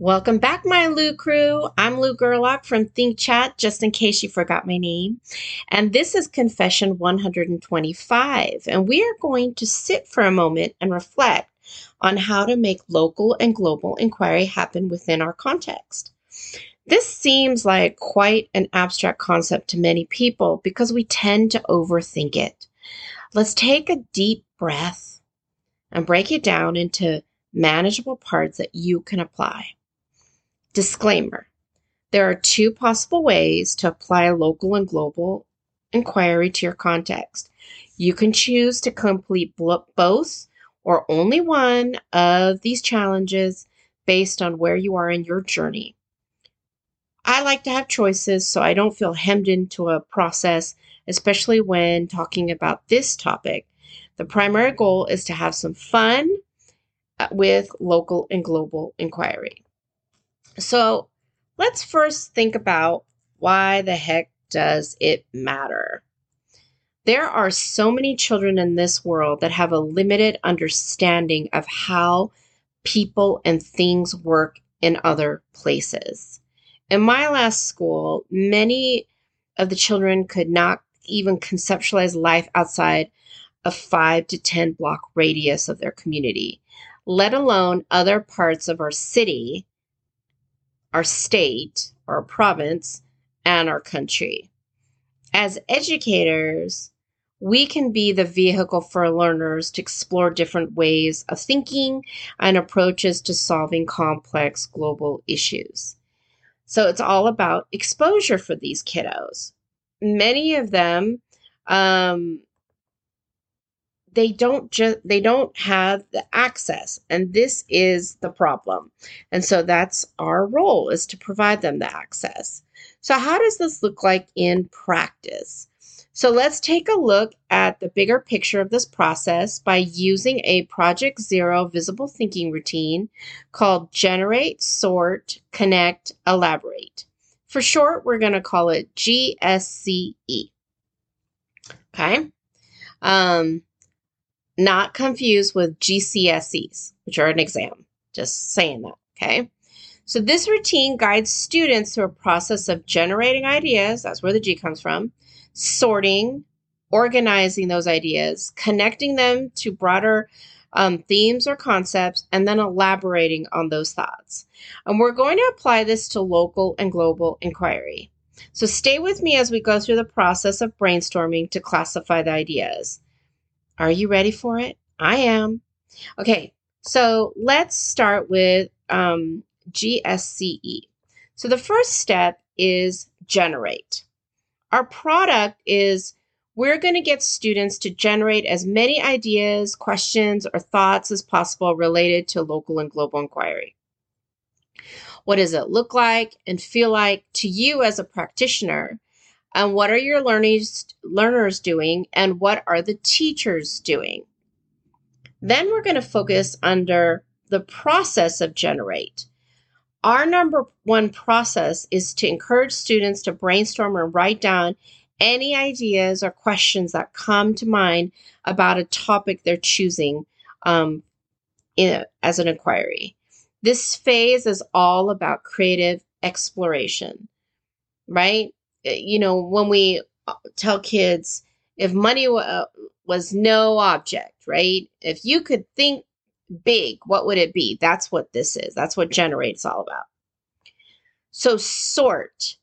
Welcome back, my Lu crew. I'm Lu Gerlach from thinkchat, just in case you forgot my name. And this is Confession 125. And we are going to sit for a moment and reflect on how to make local and global inquiry happen within our context. This seems like quite an abstract concept to many people because we tend to overthink it. Let's take a deep breath and break it down into manageable parts that you can apply. Disclaimer There are two possible ways to apply local and global inquiry to your context. You can choose to complete both or only one of these challenges based on where you are in your journey. I like to have choices so I don't feel hemmed into a process, especially when talking about this topic. The primary goal is to have some fun uh, with local and global inquiry. So let's first think about why the heck does it matter? There are so many children in this world that have a limited understanding of how people and things work in other places. In my last school, many of the children could not even conceptualize life outside a five to 10 block radius of their community, let alone other parts of our city our state, our province, and our country. As educators, we can be the vehicle for learners to explore different ways of thinking and approaches to solving complex global issues. So it's all about exposure for these kiddos. Many of them um, they don't just they don't have the access and this is the problem. And so that's our role is to provide them the access. So how does this look like in practice? So let's take a look at the bigger picture of this process by using a project zero visible thinking routine called generate sort connect elaborate. For short we're going to call it gsce okay? Um, not confused with GCSEs, which are an exam. Just saying that, okay? So this routine guides students through a process of generating ideas, that's where the G comes from, sorting, organizing those ideas, connecting them to broader um, themes or concepts, and then elaborating on those thoughts. And we're going to apply this to local and global inquiry. So stay with me as we go through the process of brainstorming to classify the ideas. Are you ready for it? I am. Okay, so let's start with um, GSCE. So the first step is generate. Our product is we're going to get students to generate as many ideas, questions, or thoughts as possible related to local and global inquiry. What does it look like and feel like to you as a practitioner? And what are your learners learners doing and what are the teachers doing then we're going to focus under the process of generate our number one process is to encourage students to brainstorm and write down any ideas or questions that come to mind about a topic they're choosing um, in, as an inquiry. This phase is all about creative exploration, right? Eh, you know, when we uh, tell kids if money w- uh, was no object, right? If you could think big, what would it be? That's what this is. That's what generate's all about. So, sort.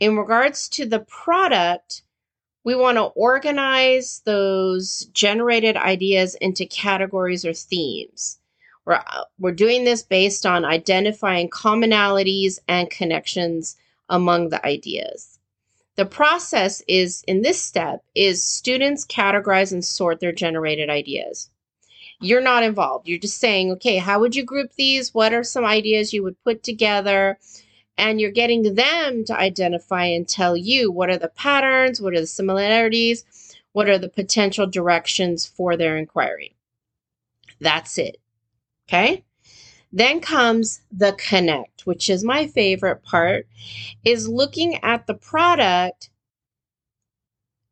In regards to the product, we want to organize those generated ideas into categories or themes. We're, uh, we're doing this based on identifying commonalities and connections among the ideas. The process is in this step is students categorize and sort their generated ideas. You're not involved. You're just saying, okay, how would you group these? What are some ideas you would put together? And you're getting them to identify and tell you what are the patterns, what are the similarities, what are the potential directions for their inquiry. That's it. Okay? Then comes the connect, which is my favorite part, is looking at the product,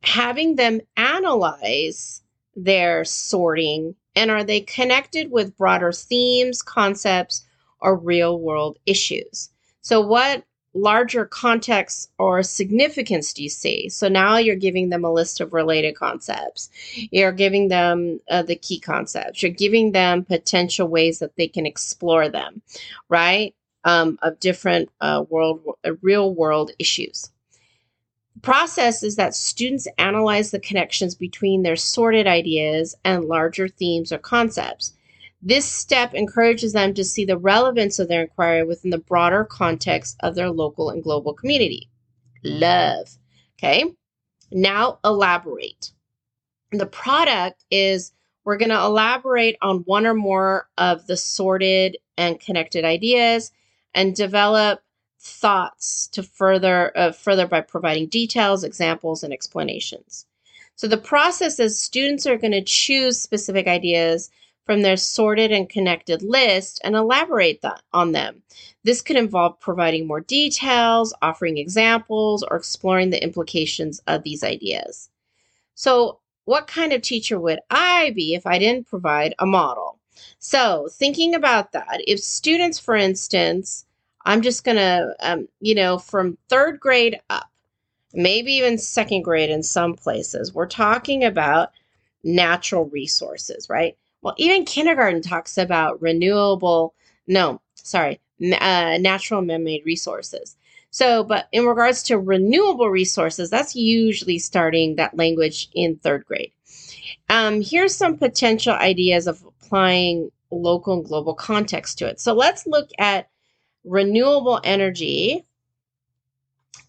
having them analyze their sorting, and are they connected with broader themes, concepts, or real world issues. So, what larger context or significance do you see? So now you're giving them a list of related concepts. You're giving them uh, the key concepts. You're giving them potential ways that they can explore them, right? Um, of different uh, world, uh, real world issues. The process is that students analyze the connections between their sorted ideas and larger themes or concepts. This step encourages them to see the relevance of their inquiry within the broader context of their local and global community. Love. Okay. Now elaborate. The product is we're going to elaborate on one or more of the sorted and connected ideas and develop thoughts to further uh, further by providing details, examples, and explanations. So the process is students are going to choose specific ideas from their sorted and connected list and elaborate on them. This could involve providing more details, offering examples, or exploring the implications of these ideas. So, what kind of teacher would I be if I didn't provide a model? So, thinking about that, if students, for instance, I'm just going to, um, you know, from third grade up, maybe even second grade in some places, we're talking about natural resources, right? Well, even kindergarten talks about renewable, no, sorry, uh, natural man made resources. So, but in regards to renewable resources, that's usually starting that language in third grade. Um, here's some potential ideas of applying local and global context to it. So, let's look at renewable energy,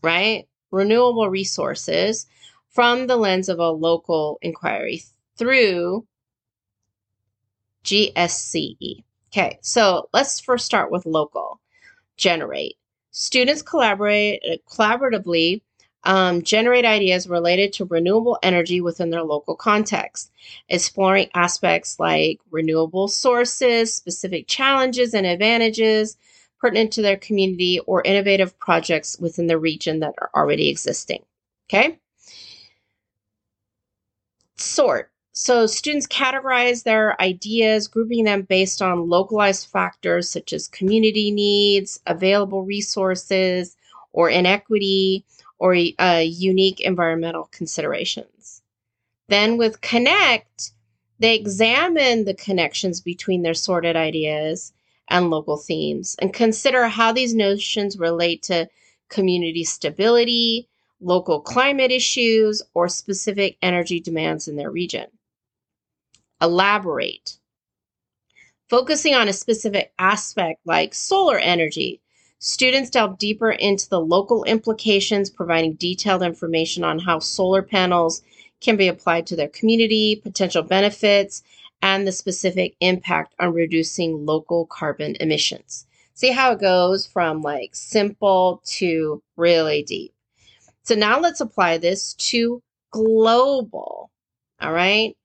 right? Renewable resources from the lens of a local inquiry through GSCE. Okay, so let's first start with local. Generate. Students collaborate collaboratively um, generate ideas related to renewable energy within their local context, exploring aspects like renewable sources, specific challenges and advantages pertinent to their community, or innovative projects within the region that are already existing. Okay? Sort. So students categorize their ideas, grouping them based on localized factors such as community needs, available resources, or inequity, or uh, unique environmental considerations. Then with Connect, they examine the connections between their sorted ideas and local themes and consider how these notions relate to community stability, local climate issues, or specific energy demands in their region elaborate. Focusing on a specific aspect like solar energy, students delve deeper into the local implications, providing detailed information on how solar panels can be applied to their community, potential benefits, and the specific impact on reducing local carbon emissions. See how it goes from like simple to really deep. So now let's apply this to global. All right.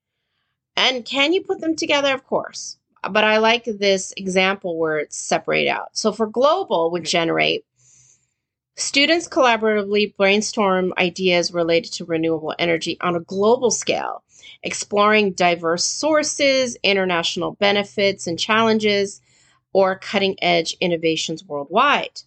And can you put them together? Of course. But I like this example where it's separate out. So for global would generate students collaboratively brainstorm ideas related to renewable energy on a global scale, exploring diverse sources, international benefits and challenges, or cutting edge innovations worldwide.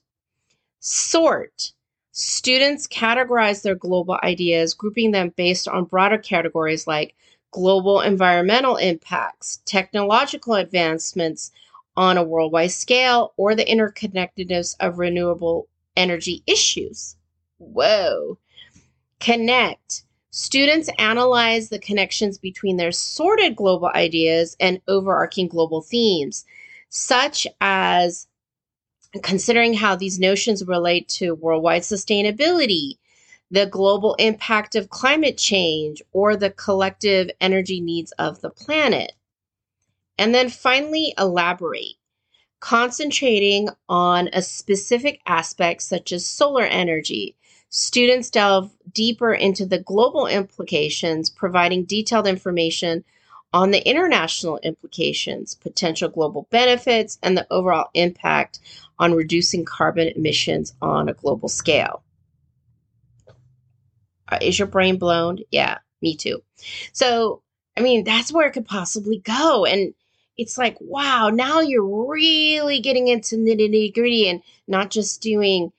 Sort. Students categorize their global ideas, grouping them based on broader categories like global environmental impacts, technological advancements on a worldwide scale, or the interconnectedness of renewable energy issues. Whoa. Connect. Students analyze the connections between their sorted global ideas and overarching global themes, such as considering how these notions relate to worldwide sustainability, the global impact of climate change, or the collective energy needs of the planet. And then finally, elaborate, concentrating on a specific aspect such as solar energy. Students delve deeper into the global implications, providing detailed information on the international implications, potential global benefits, and the overall impact on reducing carbon emissions on a global scale. Uh, is your brain blown? Yeah, me too. So, I mean, that's where it could possibly go. And, it's like, wow, now you're really getting into nitty gritty and not just doing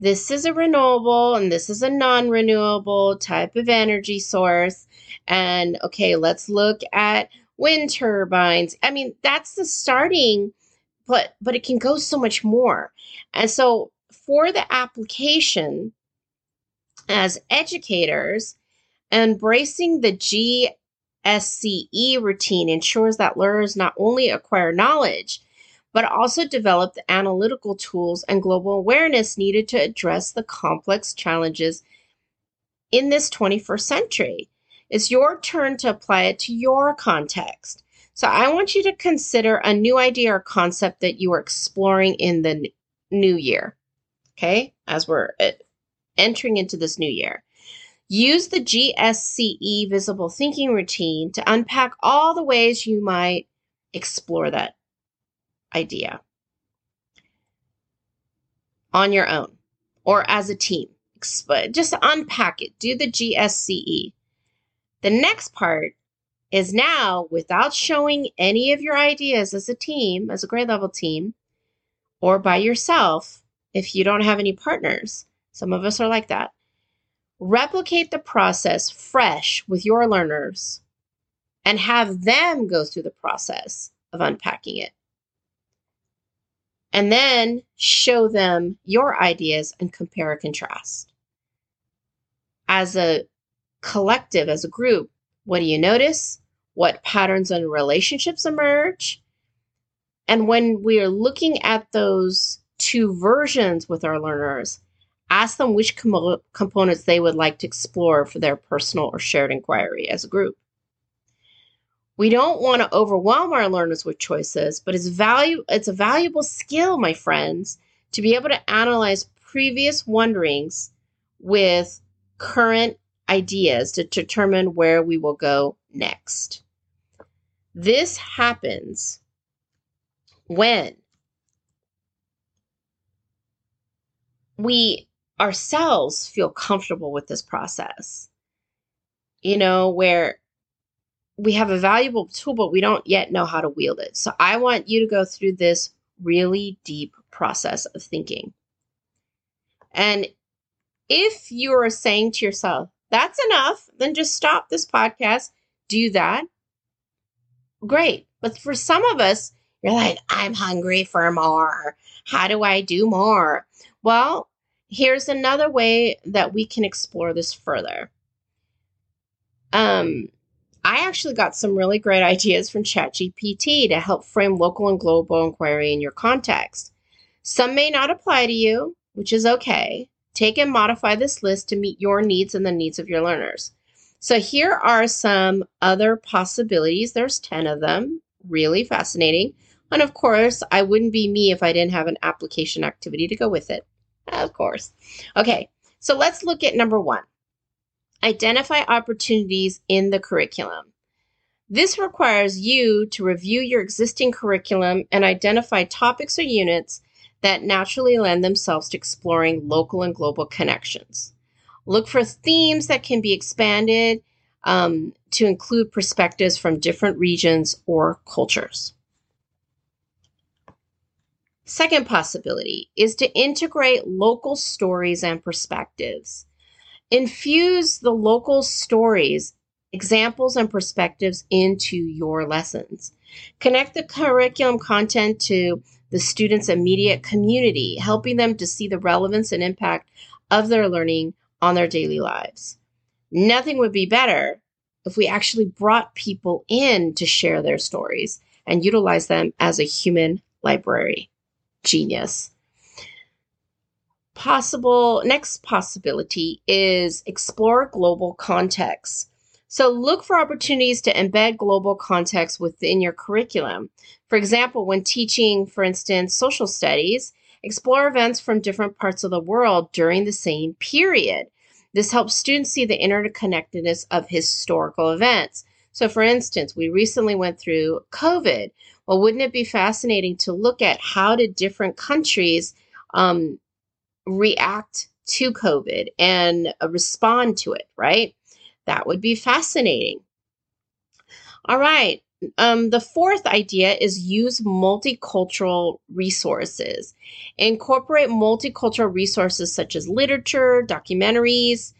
this is a renewable and this is a non renewable type of energy source. And okay, let's look at wind turbines. I mean, that's the starting, but but it can go so much more. And so for the application as educators, embracing the GSCE routine ensures that learners not only acquire knowledge, but also develop the analytical tools and global awareness needed to address the complex challenges in this 21st century. It's your turn to apply it to your context. So I want you to consider a new idea or concept that you are exploring in the new year. Okay, as we're uh, entering into this new year. Use the GSCE visible thinking routine to unpack all the ways you might explore that idea on your own or as a team. Just unpack it. Do the GSCE. The next part is now, without showing any of your ideas as a team, as a grade level team, or by yourself, if you don't have any partners, some of us are like that. Replicate the process fresh with your learners and have them go through the process of unpacking it and then show them your ideas and compare and contrast. As a collective, as a group, what do you notice? What patterns and relationships emerge? And when we are looking at those two versions with our learners, ask them which com- components they would like to explore for their personal or shared inquiry as a group. We don't want to overwhelm our learners with choices, but it's value it's a valuable skill, my friends, to be able to analyze previous wonderings with current ideas to determine where we will go next. This happens when we ourselves feel comfortable with this process. You know, where we have a valuable tool, but we don't yet know how to wield it. So I want you to go through this really deep process of thinking. And if you are saying to yourself, that's enough, then just stop this podcast, do that. Great. But for some of us, you're like, I'm hungry for more. How do I do more? Well, here's another way that we can explore this further. Um, I actually got some really great ideas from ChatGPT to help frame local and global inquiry in your context. Some may not apply to you, which is okay. Take and modify this list to meet your needs and the needs of your learners. So here are some other possibilities. There's 10 of them, really fascinating. And of course, I wouldn't be me if I didn't have an application activity to go with it. Of course. Okay, so let's look at number one. Identify opportunities in the curriculum. This requires you to review your existing curriculum and identify topics or units that naturally lend themselves to exploring local and global connections. Look for themes that can be expanded um, to include perspectives from different regions or cultures. Second possibility is to integrate local stories and perspectives. Infuse the local stories, examples, and perspectives into your lessons. Connect the curriculum content to the students' immediate community, helping them to see the relevance and impact of their learning on their daily lives. Nothing would be better if we actually brought people in to share their stories and utilize them as a human library. Genius possible next possibility is explore global context. So look for opportunities to embed global context within your curriculum. For example, when teaching, for instance, social studies, explore events from different parts of the world during the same period. This helps students see the interconnectedness of historical events. So, for instance, we recently went through COVID. Well, wouldn't it be fascinating to look at how did different countries um, react to COVID and uh, respond to it, right? That would be fascinating. All right. um, the fourth idea is use multicultural resources. Incorporate multicultural resources such as literature, documentaries,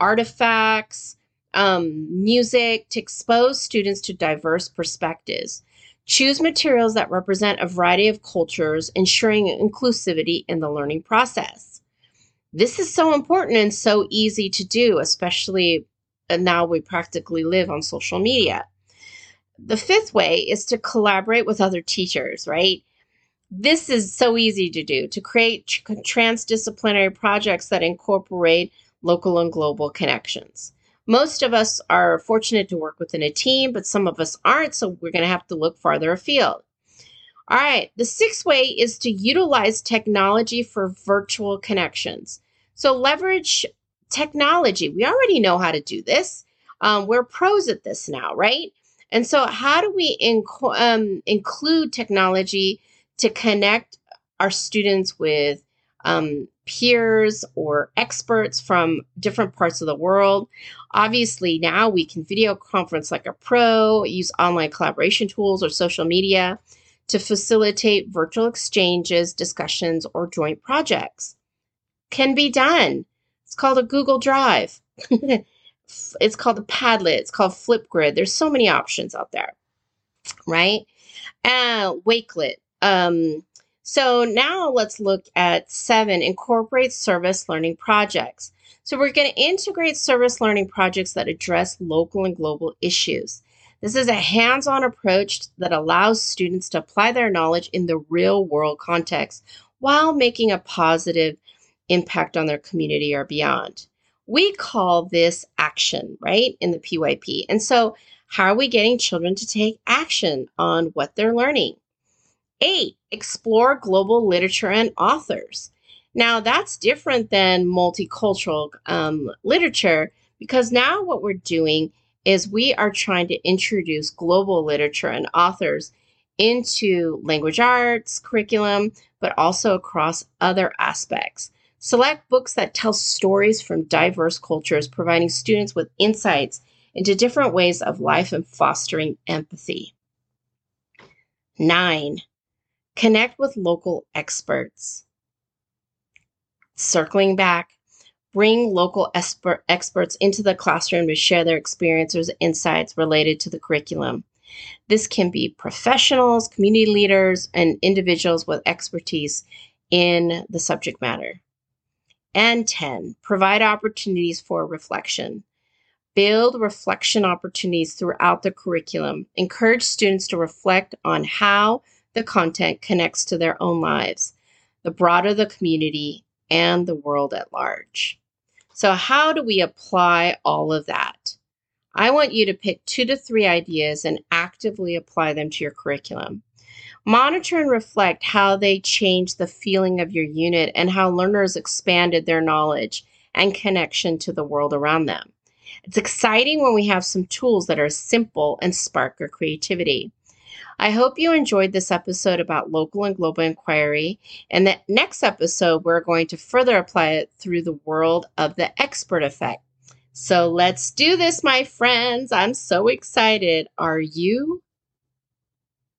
artifacts, um, music to expose students to diverse perspectives. Choose materials that represent a variety of cultures, ensuring inclusivity in the learning process. This is so important and so easy to do, especially uh, now we practically live on social media. The fifth way is to collaborate with other teachers, right? This is so easy to do to create transdisciplinary projects that incorporate local and global connections. Most of us are fortunate to work within a team, but some of us aren't, so we're going to have to look farther afield. All right, the sixth way is to utilize technology for virtual connections. So leverage technology. We already know how to do this. Um, we're pros at this now, right? And so, how do we inc- um, include technology to connect our students with um, peers or experts from different parts of the world? Obviously, now we can video conference like a pro, use online collaboration tools or social media to facilitate virtual exchanges, discussions, or joint projects. Can be done. It's called a Google Drive. it's called a Padlet. It's called Flipgrid. There's so many options out there, right? And Wakelet. Um, so now let's look at seven, incorporate service learning projects. So we're going to integrate service learning projects that address local and global issues. This is a hands on approach that allows students to apply their knowledge in the real world context while making a positive impact on their community or beyond. We call this action, right, in the PYP. And so, how are we getting children to take action on what they're learning? Eight, explore global literature and authors. Now, that's different than multicultural um, literature because now what we're doing is we are trying to introduce global literature and authors into language arts curriculum, but also across other aspects. Select books that tell stories from diverse cultures, providing students with insights into different ways of life and fostering empathy. Nine, connect with local experts. Circling back, bring local expert experts into the classroom to share their experiences and insights related to the curriculum. This can be professionals, community leaders, and individuals with expertise in the subject matter. And 10, provide opportunities for reflection. Build reflection opportunities throughout the curriculum. Encourage students to reflect on how the content connects to their own lives, the broader the community, and the world at large. So, how do we apply all of that? I want you to pick two to three ideas and actively apply them to your curriculum. Monitor and reflect how they changed the feeling of your unit and how learners expanded their knowledge and connection to the world around them. It's exciting when we have some tools that are simple and spark your creativity. I hope you enjoyed this episode about local and global inquiry. And the next episode, we're going to further apply it through the world of the expert effect. So let's do this, my friends. I'm so excited. Are you?